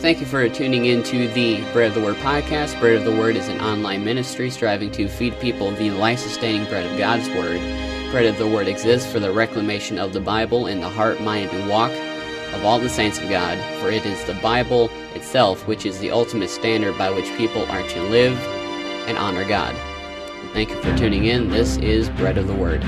Thank you for tuning in to the Bread of the Word podcast. Bread of the Word is an online ministry striving to feed people the life sustaining bread of God's Word. Bread of the Word exists for the reclamation of the Bible in the heart, mind, and walk of all the saints of God, for it is the Bible itself which is the ultimate standard by which people are to live and honor God. Thank you for tuning in. This is Bread of the Word.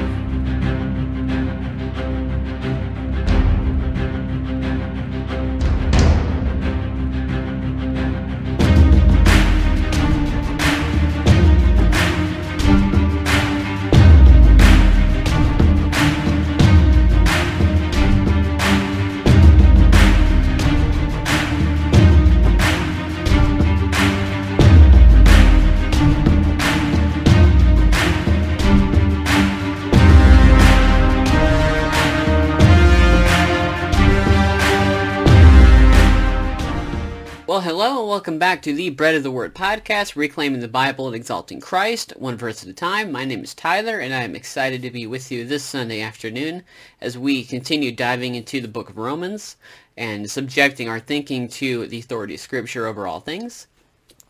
Well, hello and welcome back to the Bread of the Word podcast, reclaiming the Bible and exalting Christ, one verse at a time. My name is Tyler, and I am excited to be with you this Sunday afternoon as we continue diving into the book of Romans and subjecting our thinking to the authority of Scripture over all things.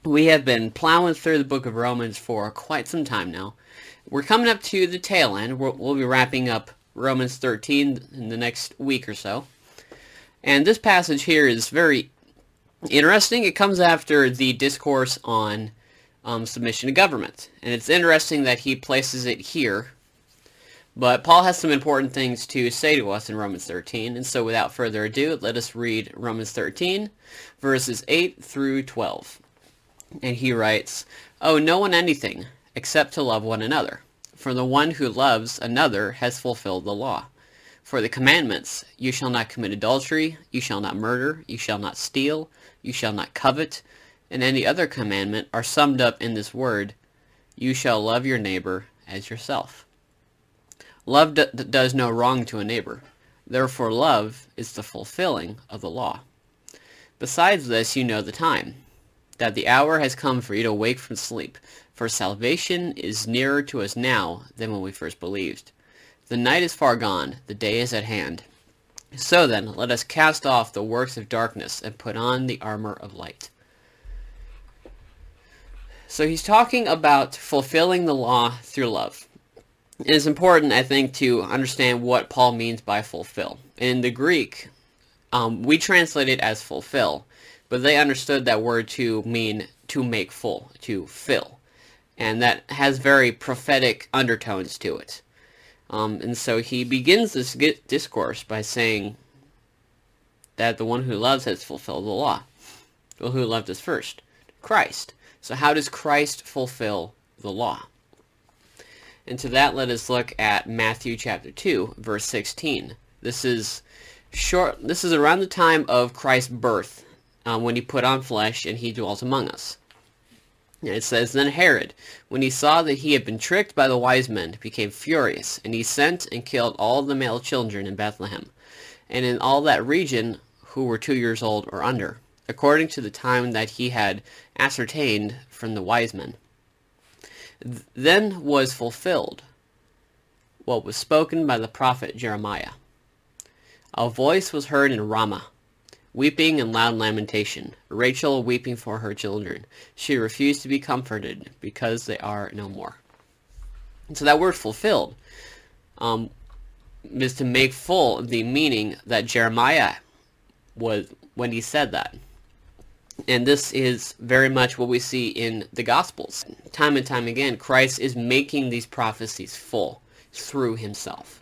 We have been plowing through the book of Romans for quite some time now. We're coming up to the tail end. We'll, we'll be wrapping up Romans 13 in the next week or so. And this passage here is very interesting. It comes after the discourse on um, submission to government. And it's interesting that he places it here. But Paul has some important things to say to us in Romans 13. And so without further ado, let us read Romans 13, verses 8 through 12. And he writes, Owe no one anything except to love one another. For the one who loves another has fulfilled the law. For the commandments, you shall not commit adultery, you shall not murder, you shall not steal, you shall not covet, and any other commandment are summed up in this word, you shall love your neighbor as yourself. Love d- does no wrong to a neighbor. Therefore love is the fulfilling of the law. Besides this, you know the time, that the hour has come for you to wake from sleep, for salvation is nearer to us now than when we first believed. The night is far gone, the day is at hand. So then, let us cast off the works of darkness and put on the armor of light. So he's talking about fulfilling the law through love. It is important, I think, to understand what Paul means by fulfill. In the Greek, um, we translate it as fulfill, but they understood that word to mean to make full, to fill. And that has very prophetic undertones to it. Um, and so he begins this discourse by saying that the one who loves has fulfilled the law. Well, who loved us first? Christ. So how does Christ fulfill the law? And to that, let us look at Matthew chapter 2, verse 16. This is short. This is around the time of Christ's birth, um, when he put on flesh and he dwelt among us. It says, Then Herod, when he saw that he had been tricked by the wise men, became furious, and he sent and killed all the male children in Bethlehem, and in all that region who were two years old or under, according to the time that he had ascertained from the wise men. Then was fulfilled what was spoken by the prophet Jeremiah. A voice was heard in Ramah, weeping and loud lamentation, Rachel weeping for her children. She refused to be comforted because they are no more. And so that word fulfilled um, is to make full the meaning that Jeremiah was when he said that. And this is very much what we see in the Gospels. Time and time again, Christ is making these prophecies full through himself.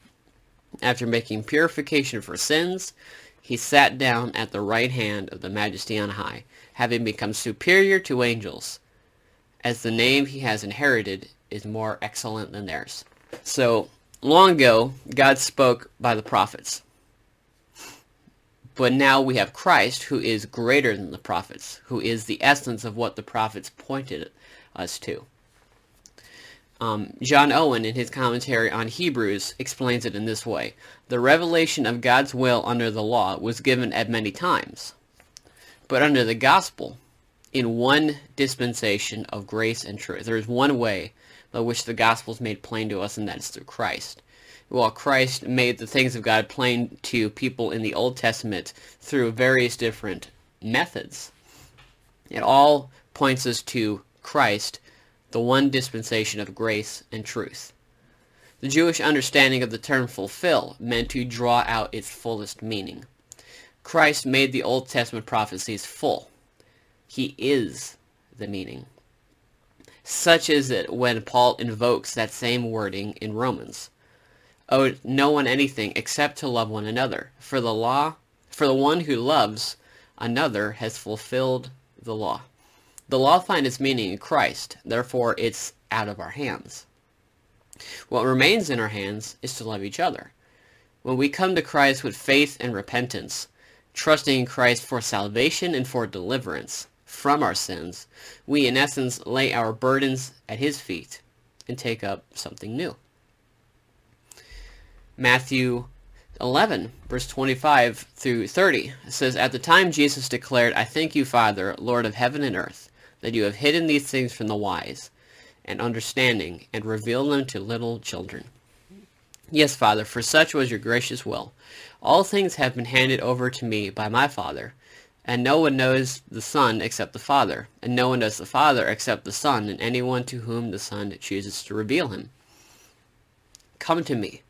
After making purification for sins, he sat down at the right hand of the majesty on high, having become superior to angels, as the name he has inherited is more excellent than theirs. So, long ago, God spoke by the prophets. But now we have Christ, who is greater than the prophets, who is the essence of what the prophets pointed us to. Um, John Owen, in his commentary on Hebrews, explains it in this way. The revelation of God's will under the law was given at many times, but under the gospel, in one dispensation of grace and truth. There is one way by which the gospel is made plain to us, and that is through Christ. While Christ made the things of God plain to people in the Old Testament through various different methods, it all points us to Christ the one dispensation of grace and truth. The Jewish understanding of the term fulfill meant to draw out its fullest meaning. Christ made the Old Testament prophecies full. He is the meaning. Such is it when Paul invokes that same wording in Romans. Owe no one anything except to love one another, for the law, for the one who loves another has fulfilled the law. The law finds its meaning in Christ, therefore it's out of our hands. What remains in our hands is to love each other. When we come to Christ with faith and repentance, trusting in Christ for salvation and for deliverance from our sins, we in essence lay our burdens at his feet and take up something new. Matthew 11, verse 25 through 30 says, At the time Jesus declared, I thank you, Father, Lord of heaven and earth, that you have hidden these things from the wise and understanding, and revealed them to little children. Yes, Father, for such was your gracious will. All things have been handed over to me by my Father, and no one knows the Son except the Father, and no one knows the Father except the Son, and anyone to whom the Son chooses to reveal him. Come to me,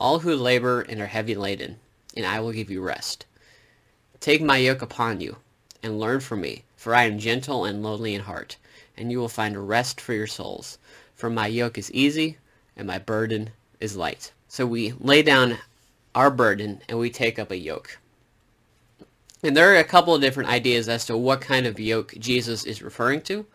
all who labor and are heavy laden, and I will give you rest. Take my yoke upon you, and learn from me, for I am gentle and lowly in heart, and you will find rest for your souls. For my yoke is easy, and my burden is light. So we lay down our burden, and we take up a yoke. And there are a couple of different ideas as to what kind of yoke Jesus is referring to.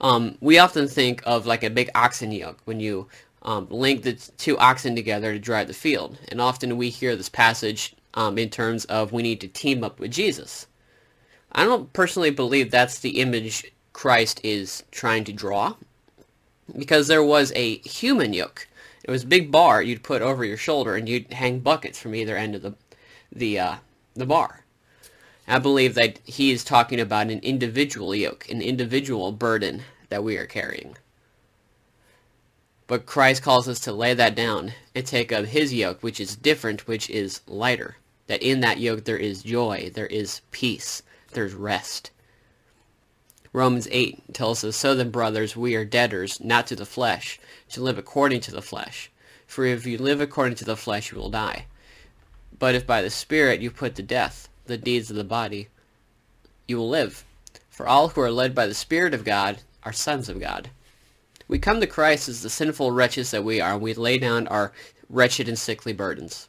Um, we often think of like a big oxen yoke when you um, link the two oxen together to drive the field. And often we hear this passage um, in terms of we need to team up with Jesus. I don't personally believe that's the image Christ is trying to draw because there was a human yoke. It was a big bar you'd put over your shoulder and you'd hang buckets from either end of the the uh, the bar. I believe that he is talking about an individual yoke, an individual burden that we are carrying. But Christ calls us to lay that down and take up his yoke, which is different, which is lighter. That in that yoke there is joy, there is peace, there's rest. Romans 8 tells us, So then, brothers, we are debtors, not to the flesh, to live according to the flesh. For if you live according to the flesh, you will die. But if by the Spirit you put to death the deeds of the body, you will live. For all who are led by the Spirit of God are sons of God. We come to Christ as the sinful wretches that we are, and we lay down our wretched and sickly burdens.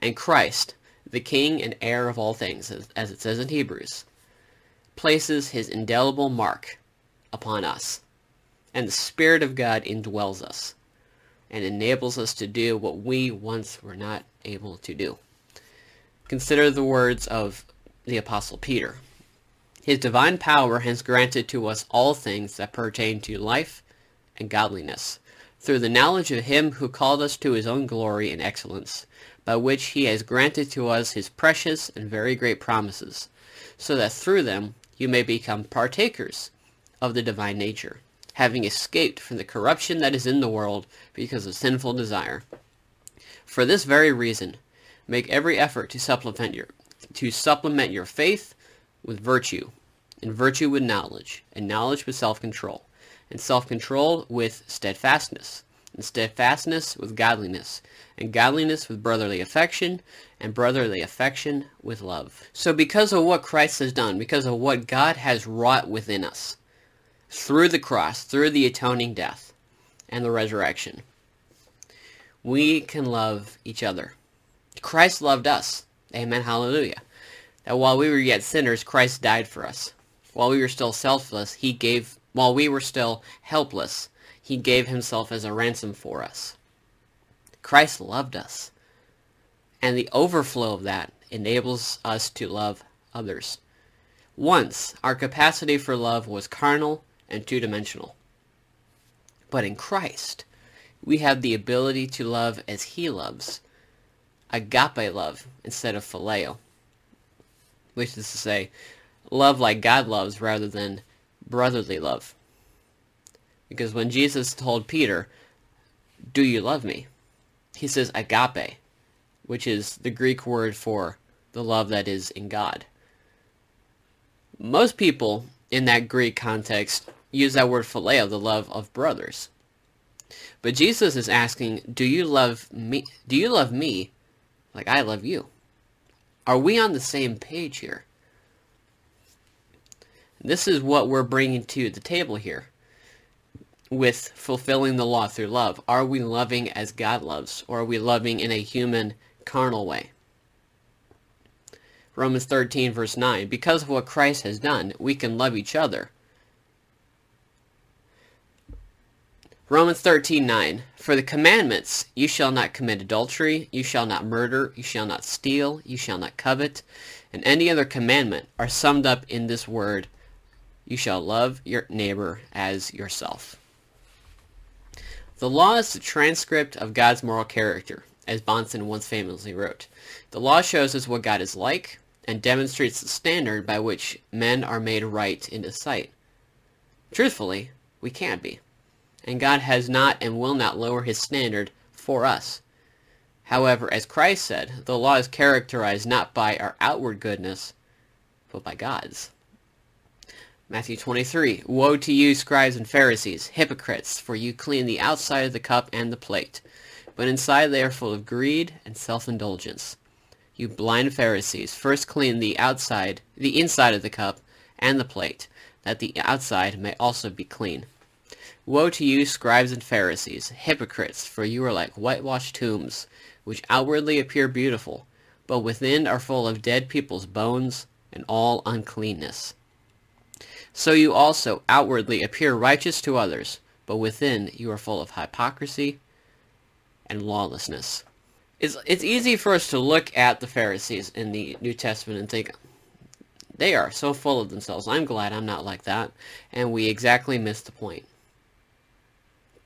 And Christ, the King and heir of all things, as it says in Hebrews, places his indelible mark upon us. And the Spirit of God indwells us and enables us to do what we once were not able to do. Consider the words of the Apostle Peter. His divine power has granted to us all things that pertain to life and godliness, through the knowledge of him who called us to his own glory and excellence, by which he has granted to us his precious and very great promises, so that through them you may become partakers of the divine nature, having escaped from the corruption that is in the world because of sinful desire. For this very reason, make every effort to supplement your to supplement your faith with virtue, and virtue with knowledge, and knowledge with self-control, and self-control with steadfastness, and steadfastness with godliness, and godliness with brotherly affection, and brotherly affection with love. So because of what Christ has done, because of what God has wrought within us, through the cross, through the atoning death, and the resurrection, we can love each other. Christ loved us. Amen. Hallelujah. That while we were yet sinners, Christ died for us. While we were still selfless, he gave, while we were still helpless, he gave himself as a ransom for us. Christ loved us. And the overflow of that enables us to love others. Once, our capacity for love was carnal and two-dimensional. But in Christ, we have the ability to love as he loves. Agape love instead of phileo. Which is to say, love like God loves rather than brotherly love. Because when Jesus told Peter, do you love me? He says agape, which is the Greek word for the love that is in God. Most people in that Greek context use that word phileo, the love of brothers. But Jesus is asking, do you love me? Do you love me like I love you? Are we on the same page here? This is what we're bringing to the table here with fulfilling the law through love. Are we loving as God loves, or are we loving in a human, carnal way? Romans 13, verse 9. Because of what Christ has done, we can love each other. Romans 13, 9. For the commandments, you shall not commit adultery, you shall not murder, you shall not steal, you shall not covet, and any other commandment are summed up in this word, you shall love your neighbor as yourself. The law is the transcript of God's moral character, as Bahnsen once famously wrote. The law shows us what God is like and demonstrates the standard by which men are made right in His sight. Truthfully, we can't be. And God has not and will not lower His standard for us. However, as Christ said, the law is characterized not by our outward goodness, but by God's. Matthew 23, Woe to you, scribes and Pharisees, hypocrites, for you clean the outside of the cup and the plate, but inside they are full of greed and self-indulgence. You blind Pharisees, first clean the outside, the inside of the cup and the plate, that the outside may also be clean. Woe to you, scribes and Pharisees, hypocrites, for you are like whitewashed tombs, which outwardly appear beautiful, but within are full of dead people's bones and all uncleanness. So you also outwardly appear righteous to others, but within you are full of hypocrisy and lawlessness. It's, it's easy for us to look at the Pharisees in the New Testament and think, they are so full of themselves. I'm glad I'm not like that. And we exactly miss the point.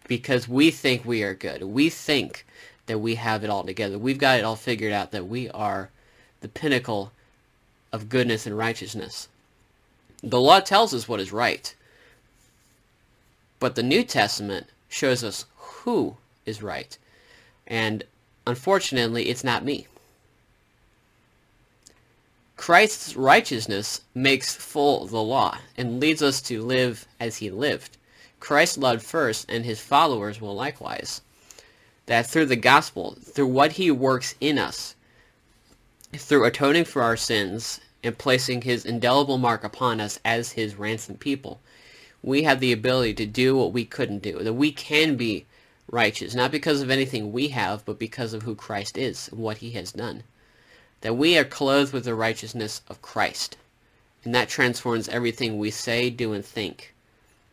Because we think we are good. We think that we have it all together. We've got it all figured out that we are the pinnacle of goodness and righteousness. The law tells us what is right. But the New Testament shows us who is right. And unfortunately, it's not me. Christ's righteousness makes full the law and leads us to live as he lived. Christ loved first, and his followers will likewise. That through the gospel, through what he works in us, through atoning for our sins and placing his indelible mark upon us as his ransomed people, we have the ability to do what we couldn't do. That we can be righteous, not because of anything we have, but because of who Christ is and what he has done. That we are clothed with the righteousness of Christ. And that transforms everything we say, do, and think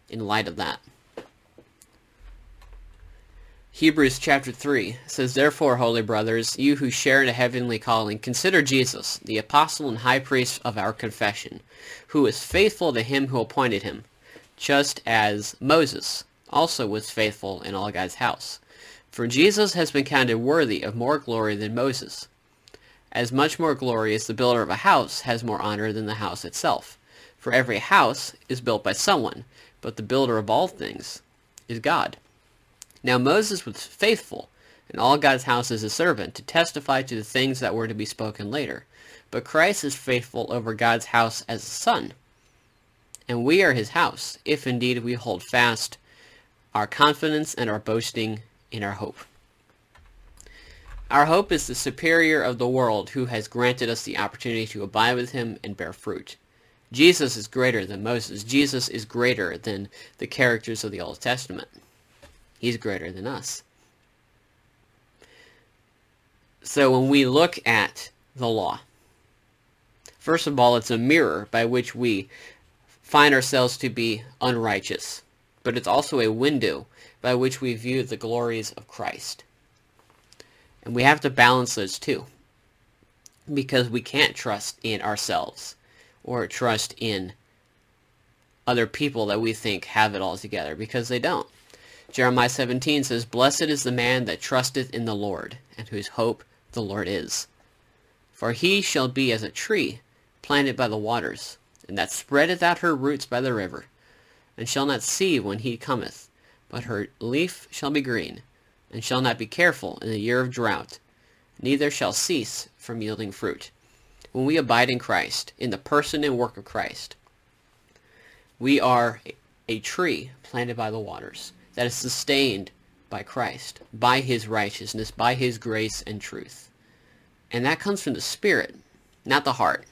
in light of that. Hebrews chapter 3 says, Therefore, holy brothers, you who share in a heavenly calling, consider Jesus, the apostle and high priest of our confession, who is faithful to him who appointed him, just as Moses also was faithful in all God's house. For Jesus has been counted worthy of more glory than Moses. As much more glory as the builder of a house has more honor than the house itself. For every house is built by someone, but the builder of all things is God. Now Moses was faithful in all God's house as a servant to testify to the things that were to be spoken later. But Christ is faithful over God's house as a son. And we are his house, if indeed we hold fast our confidence and our boasting in our hope. Our hope is the superior of the world who has granted us the opportunity to abide with him and bear fruit. Jesus is greater than Moses. Jesus is greater than the characters of the Old Testament. He's greater than us. So when we look at the law, first of all, it's a mirror by which we find ourselves to be unrighteous. But it's also a window by which we view the glories of Christ. And we have to balance those two. because we can't trust in ourselves or trust in other people that we think have it all together because they don't. Jeremiah 17 says, Blessed is the man that trusteth in the Lord, and whose hope the Lord is. For he shall be as a tree planted by the waters, and that spreadeth out her roots by the river, and shall not see when he cometh, but her leaf shall be green, and shall not be careful in the year of drought, neither shall cease from yielding fruit. When we abide in Christ, in the person and work of Christ, we are a tree planted by the waters that is sustained by Christ, by his righteousness, by his grace and truth. And that comes from the spirit, not the heart.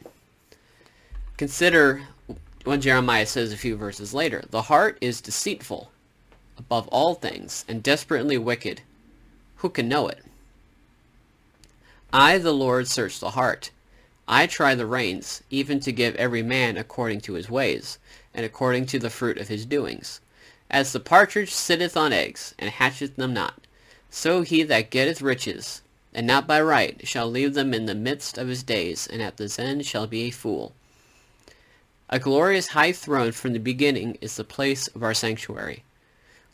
Consider what Jeremiah says a few verses later. The heart is deceitful above all things and desperately wicked. Who can know it? I, the Lord, search the heart. I try the reins, even to give every man according to his ways, and according to the fruit of his doings. As the partridge sitteth on eggs, and hatcheth them not, so he that getteth riches, and not by right, shall leave them in the midst of his days, and at the end shall be a fool. A glorious high throne from the beginning is the place of our sanctuary.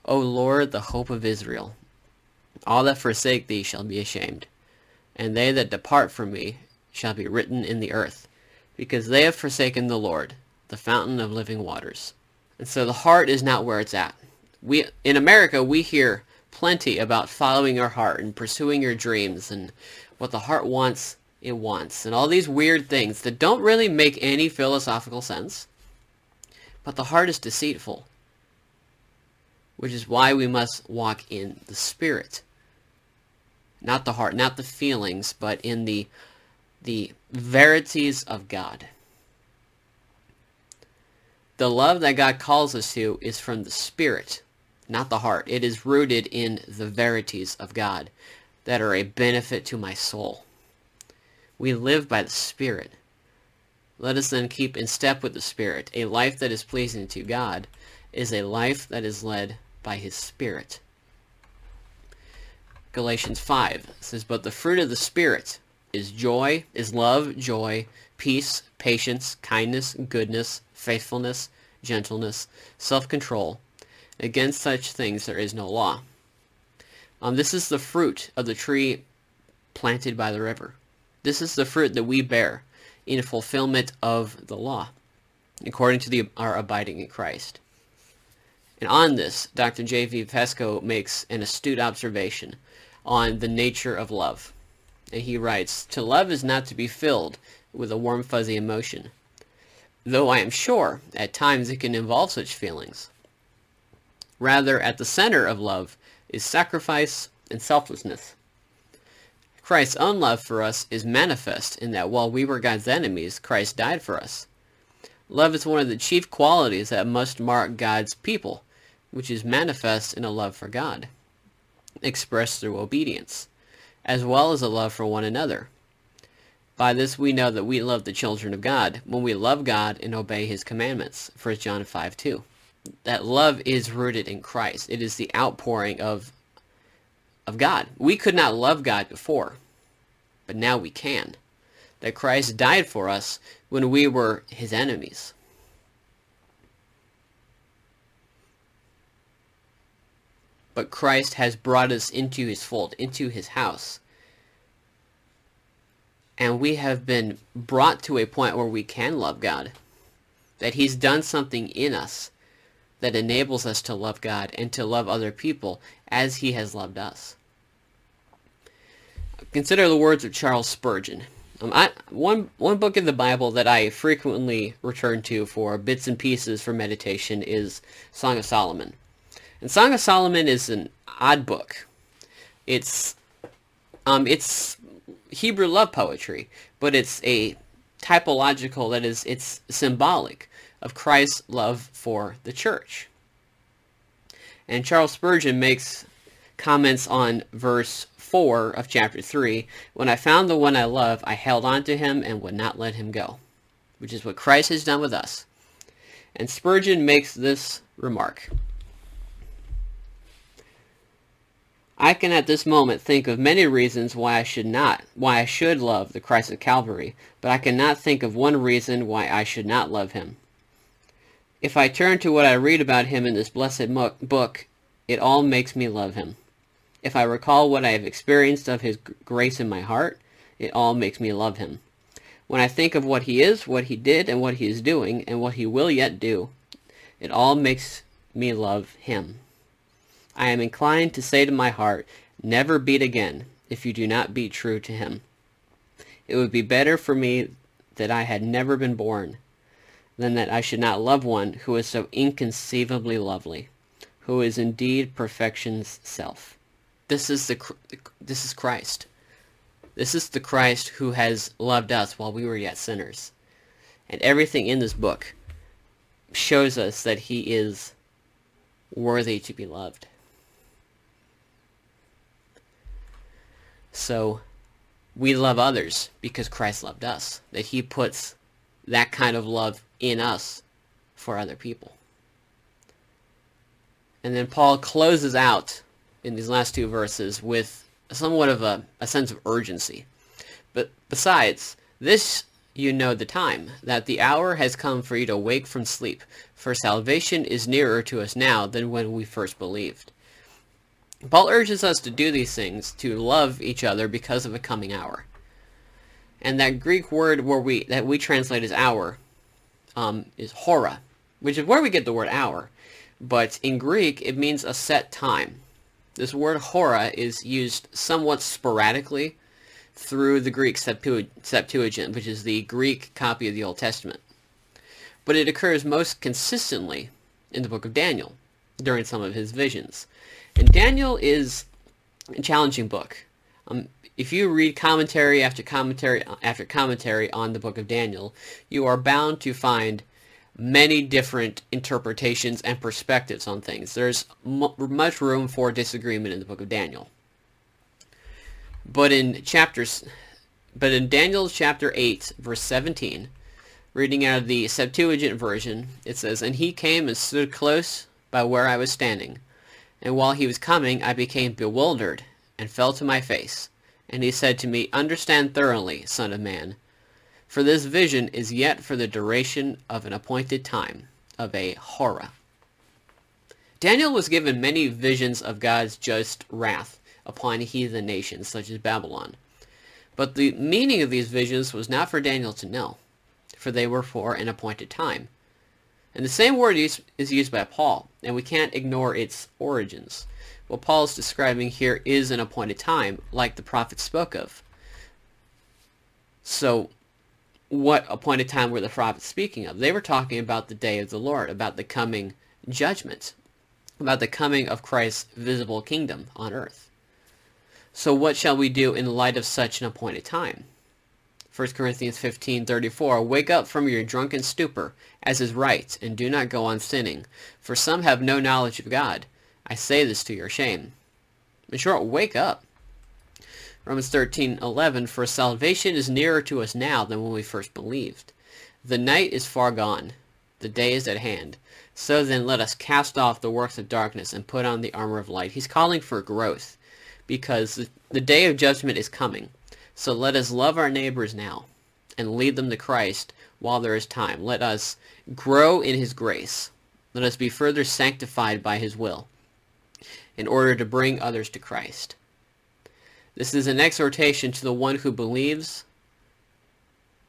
O Lord, the hope of Israel. All that forsake thee shall be ashamed, and they that depart from me shall be written in the earth, because they have forsaken the Lord, the fountain of living waters. And so the heart is not where it's at. We in America we hear plenty about following your heart and pursuing your dreams and what the heart wants it wants and all these weird things that don't really make any philosophical sense. But the heart is deceitful, which is why we must walk in the spirit. Not the heart, not the feelings, but in the the verities of God. The love that God calls us to is from the Spirit, not the heart. It is rooted in the verities of God that are a benefit to my soul. We live by the Spirit. Let us then keep in step with the Spirit. A life that is pleasing to God is a life that is led by His Spirit. Galatians 5 says, But the fruit of the Spirit is joy, is love, joy, peace, patience, kindness, goodness, faithfulness, gentleness, self-control. Against such things there is no law. Um, this is the fruit of the tree planted by the river. This is the fruit that we bear in fulfillment of the law, according to the, our abiding in Christ. And on this, Dr. J.V. Fesko makes an astute observation on the nature of love. And he writes, To love is not to be filled with a warm fuzzy emotion, though I am sure at times it can involve such feelings. Rather, at the center of love is sacrifice and selflessness. Christ's own love for us is manifest in that while we were God's enemies, Christ died for us. Love is one of the chief qualities that must mark God's people, which is manifest in a love for God, expressed through obedience, as well as a love for one another. By this we know that we love the children of God, when we love God and obey his commandments. 1 John 5, 2. That love is rooted in Christ. It is the outpouring of, of God. We could not love God before, but now we can. That Christ died for us when we were his enemies. But Christ has brought us into his fold, into his house and we have been brought to a point where we can love God. That he's done something in us that enables us to love God and to love other people as he has loved us. Consider the words of Charles Spurgeon. Um, I, one, one book in the Bible that I frequently return to for bits and pieces for meditation is Song of Solomon. And Song of Solomon is an odd book. It's um, it's Hebrew love poetry, but it's a typological, that is, it's symbolic of Christ's love for the church. And Charles Spurgeon makes comments on verse 4 of chapter 3, When I found the one I love, I held on to him and would not let him go, which is what Christ has done with us. And Spurgeon makes this remark. I can at this moment think of many reasons why I should not, why I should love the Christ of Calvary, but I cannot think of one reason why I should not love him. If I turn to what I read about him in this blessed book, it all makes me love him. If I recall what I have experienced of his grace in my heart, it all makes me love him. When I think of what he is, what he did, and what he is doing, and what he will yet do, it all makes me love him. I am inclined to say to my heart, Never beat again, if you do not be true to him. It would be better for me that I had never been born, than that I should not love one who is so inconceivably lovely, who is indeed perfection's self. This is the this is Christ. This is the Christ who has loved us while we were yet sinners. And everything in this book shows us that he is worthy to be loved. So we love others because Christ loved us. That he puts that kind of love in us for other people. And then Paul closes out in these last two verses with somewhat of a, a sense of urgency. But besides, this you know the time, that the hour has come for you to wake from sleep, for salvation is nearer to us now than when we first believed. Paul urges us to do these things, to love each other because of a coming hour. And that Greek word where we that we translate as hour um, is hora, which is where we get the word hour. But in Greek, it means a set time. This word hora is used somewhat sporadically through the Greek Septuagint, which is the Greek copy of the Old Testament. But it occurs most consistently in the book of Daniel during some of his visions. And Daniel is a challenging book. Um, if you read commentary after commentary after commentary on the book of Daniel, you are bound to find many different interpretations and perspectives on things. There's m- much room for disagreement in the book of Daniel. But in chapters but in Daniel chapter 8 verse 17, reading out of the Septuagint version, it says, "And he came and stood close by where I was standing, and while he was coming, I became bewildered and fell to my face. And he said to me, Understand thoroughly, son of man, for this vision is yet for the duration of an appointed time, of a hora. Daniel was given many visions of God's just wrath upon heathen nations such as Babylon. But the meaning of these visions was not for Daniel to know, for they were for an appointed time. And the same word is used by Paul, and we can't ignore its origins. What Paul is describing here is an appointed time, like the prophets spoke of. So, what appointed time were the prophets speaking of? They were talking about the day of the Lord, about the coming judgment, about the coming of Christ's visible kingdom on earth. So what shall we do in light of such an appointed time? 1 Corinthians 15:34 Wake up from your drunken stupor, as is right, and do not go on sinning, for some have no knowledge of God. I say this to your shame. In short, wake up. Romans 13:11 For salvation is nearer to us now than when we first believed. The night is far gone, the day is at hand. So then let us cast off the works of darkness and put on the armor of light. He's calling for growth because the, the day of judgment is coming. So let us love our neighbors now and lead them to Christ while there is time. Let us grow in his grace. Let us be further sanctified by his will in order to bring others to Christ. This is an exhortation to the one who believes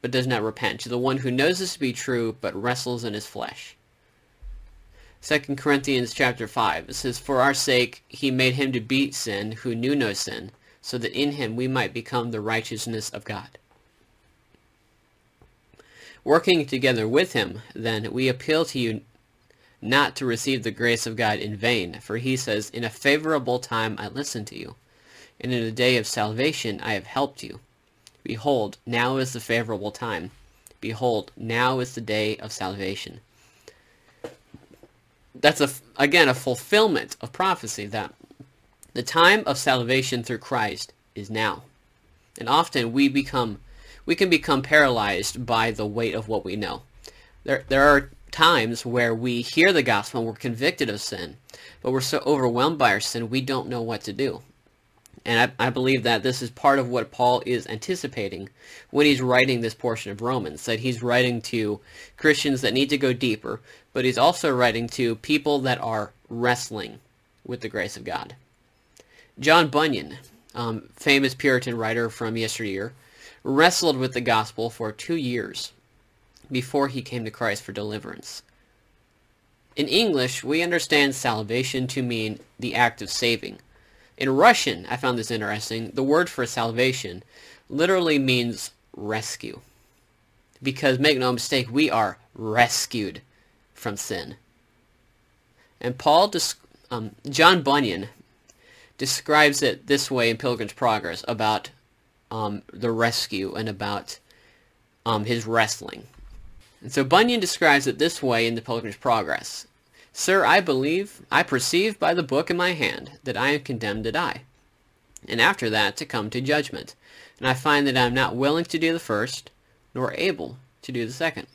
but does not repent, to the one who knows this to be true but wrestles in his flesh. 2 Corinthians chapter 5, it says, For our sake he made him to beat sin who knew no sin, so that in him we might become the righteousness of God. Working together with him, then, we appeal to you not to receive the grace of God in vain, for he says, In a favorable time I listened to you, and in a day of salvation I have helped you. Behold, now is the favorable time. Behold, now is the day of salvation. That's, a, again, a fulfillment of prophecy that the time of salvation through Christ is now. And often we become we can become paralyzed by the weight of what we know. There there are times where we hear the gospel and we're convicted of sin, but we're so overwhelmed by our sin we don't know what to do. And I, I, believe that this is part of what Paul is anticipating when he's writing this portion of Romans, that he's writing to Christians that need to go deeper, but he's also writing to people that are wrestling with the grace of God. John Bunyan, um, famous Puritan writer from yesteryear, wrestled with the gospel for two years before he came to Christ for deliverance. In English, we understand salvation to mean the act of saving, in Russian, I found this interesting, the word for salvation literally means rescue. Because make no mistake, we are rescued from sin. And Paul, um, John Bunyan, describes it this way in Pilgrim's Progress about um, the rescue and about um, his wrestling. And so Bunyan describes it this way in the Pilgrim's Progress. Sir, I believe, I perceive by the book in my hand that I am condemned to die, and after that to come to judgment. And I find that I am not willing to do the first, nor able to do the second.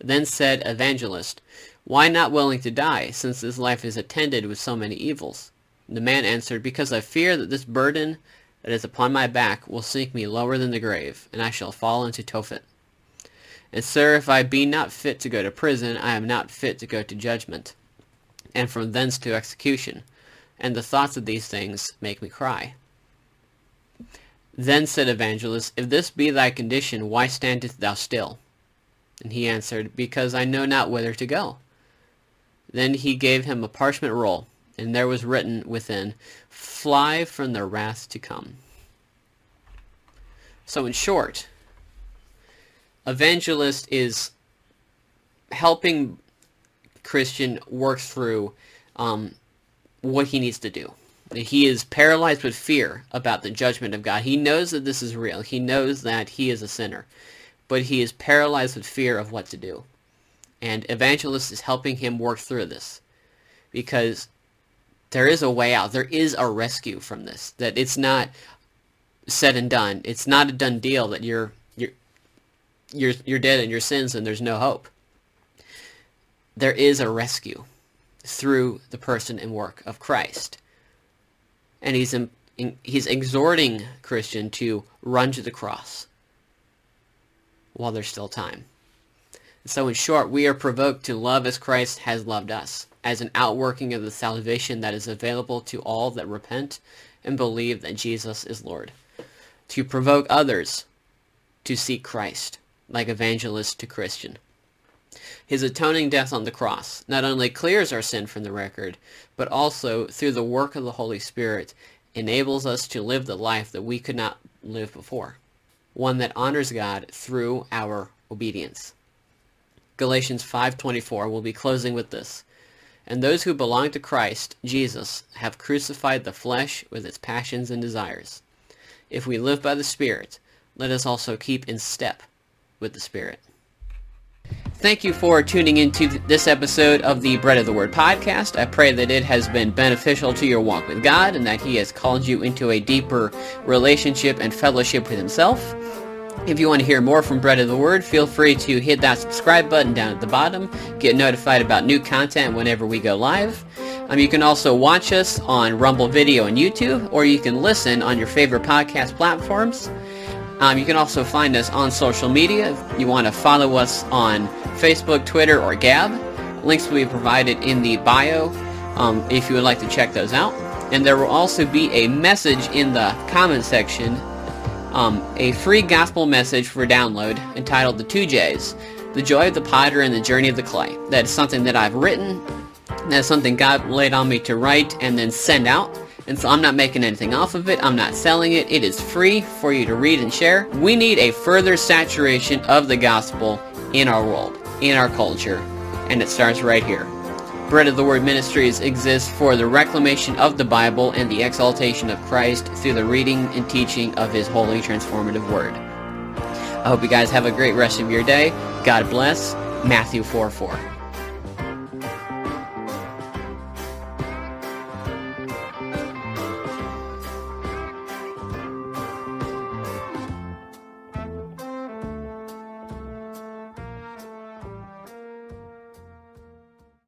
Then said Evangelist, Why not willing to die, since this life is attended with so many evils? The man answered, Because I fear that this burden that is upon my back will sink me lower than the grave, and I shall fall into Tophet. And sir, if I be not fit to go to prison, I am not fit to go to judgment, and from thence to execution. And the thoughts of these things make me cry. Then said Evangelist, If this be thy condition, why standest thou still? And he answered, Because I know not whither to go. Then he gave him a parchment roll, and there was written within, Fly from the wrath to come. So in short, evangelist is helping Christian work through um, what he needs to do. He is paralyzed with fear about the judgment of God. He knows that this is real. He knows that he is a sinner. But he is paralyzed with fear of what to do. And Evangelist is helping him work through this. Because there is a way out. There is a rescue from this. That it's not said and done. It's not a done deal that you're you're you're you're dead in your sins and there's no hope. There is a rescue through the person and work of Christ. And he's in, he's exhorting Christian to run to the cross while there's still time. So in short, we are provoked to love as Christ has loved us, as an outworking of the salvation that is available to all that repent and believe that Jesus is Lord. To provoke others to seek Christ like evangelist to Christian. His atoning death on the cross not only clears our sin from the record, but also, through the work of the Holy Spirit, enables us to live the life that we could not live before, one that honors God through our obedience. Galatians 5:24 will be closing with this. And those who belong to Christ Jesus have crucified the flesh with its passions and desires. If we live by the Spirit, let us also keep in step with the Spirit. Thank you for tuning into this episode of the Bread of the Word podcast. I pray that it has been beneficial to your walk with God and that He has called you into a deeper relationship and fellowship with Himself. If you want to hear more from Bread of the Word, feel free to hit that subscribe button down at the bottom. Get notified about new content whenever we go live. Um, you can also watch us on Rumble Video and YouTube, or you can listen on your favorite podcast platforms. Um, you can also find us on social media. If you want to follow us on Facebook, Twitter, or Gab, links will be provided in the bio um, if you would like to check those out. And there will also be a message in the comment section, um, a free gospel message for download entitled The Two J's, The Joy of the Potter and the Journey of the Clay. That is something that I've written. That's something God laid on me to write and then send out and so I'm not making anything off of it. I'm not selling it. It is free for you to read and share. We need a further saturation of the gospel in our world, in our culture, and it starts right here. Bread of the Word Ministries exists for the reclamation of the Bible and the exaltation of Christ through the reading and teaching of His holy transformative Word. I hope you guys have a great rest of your day. God bless. Matthew 4 4.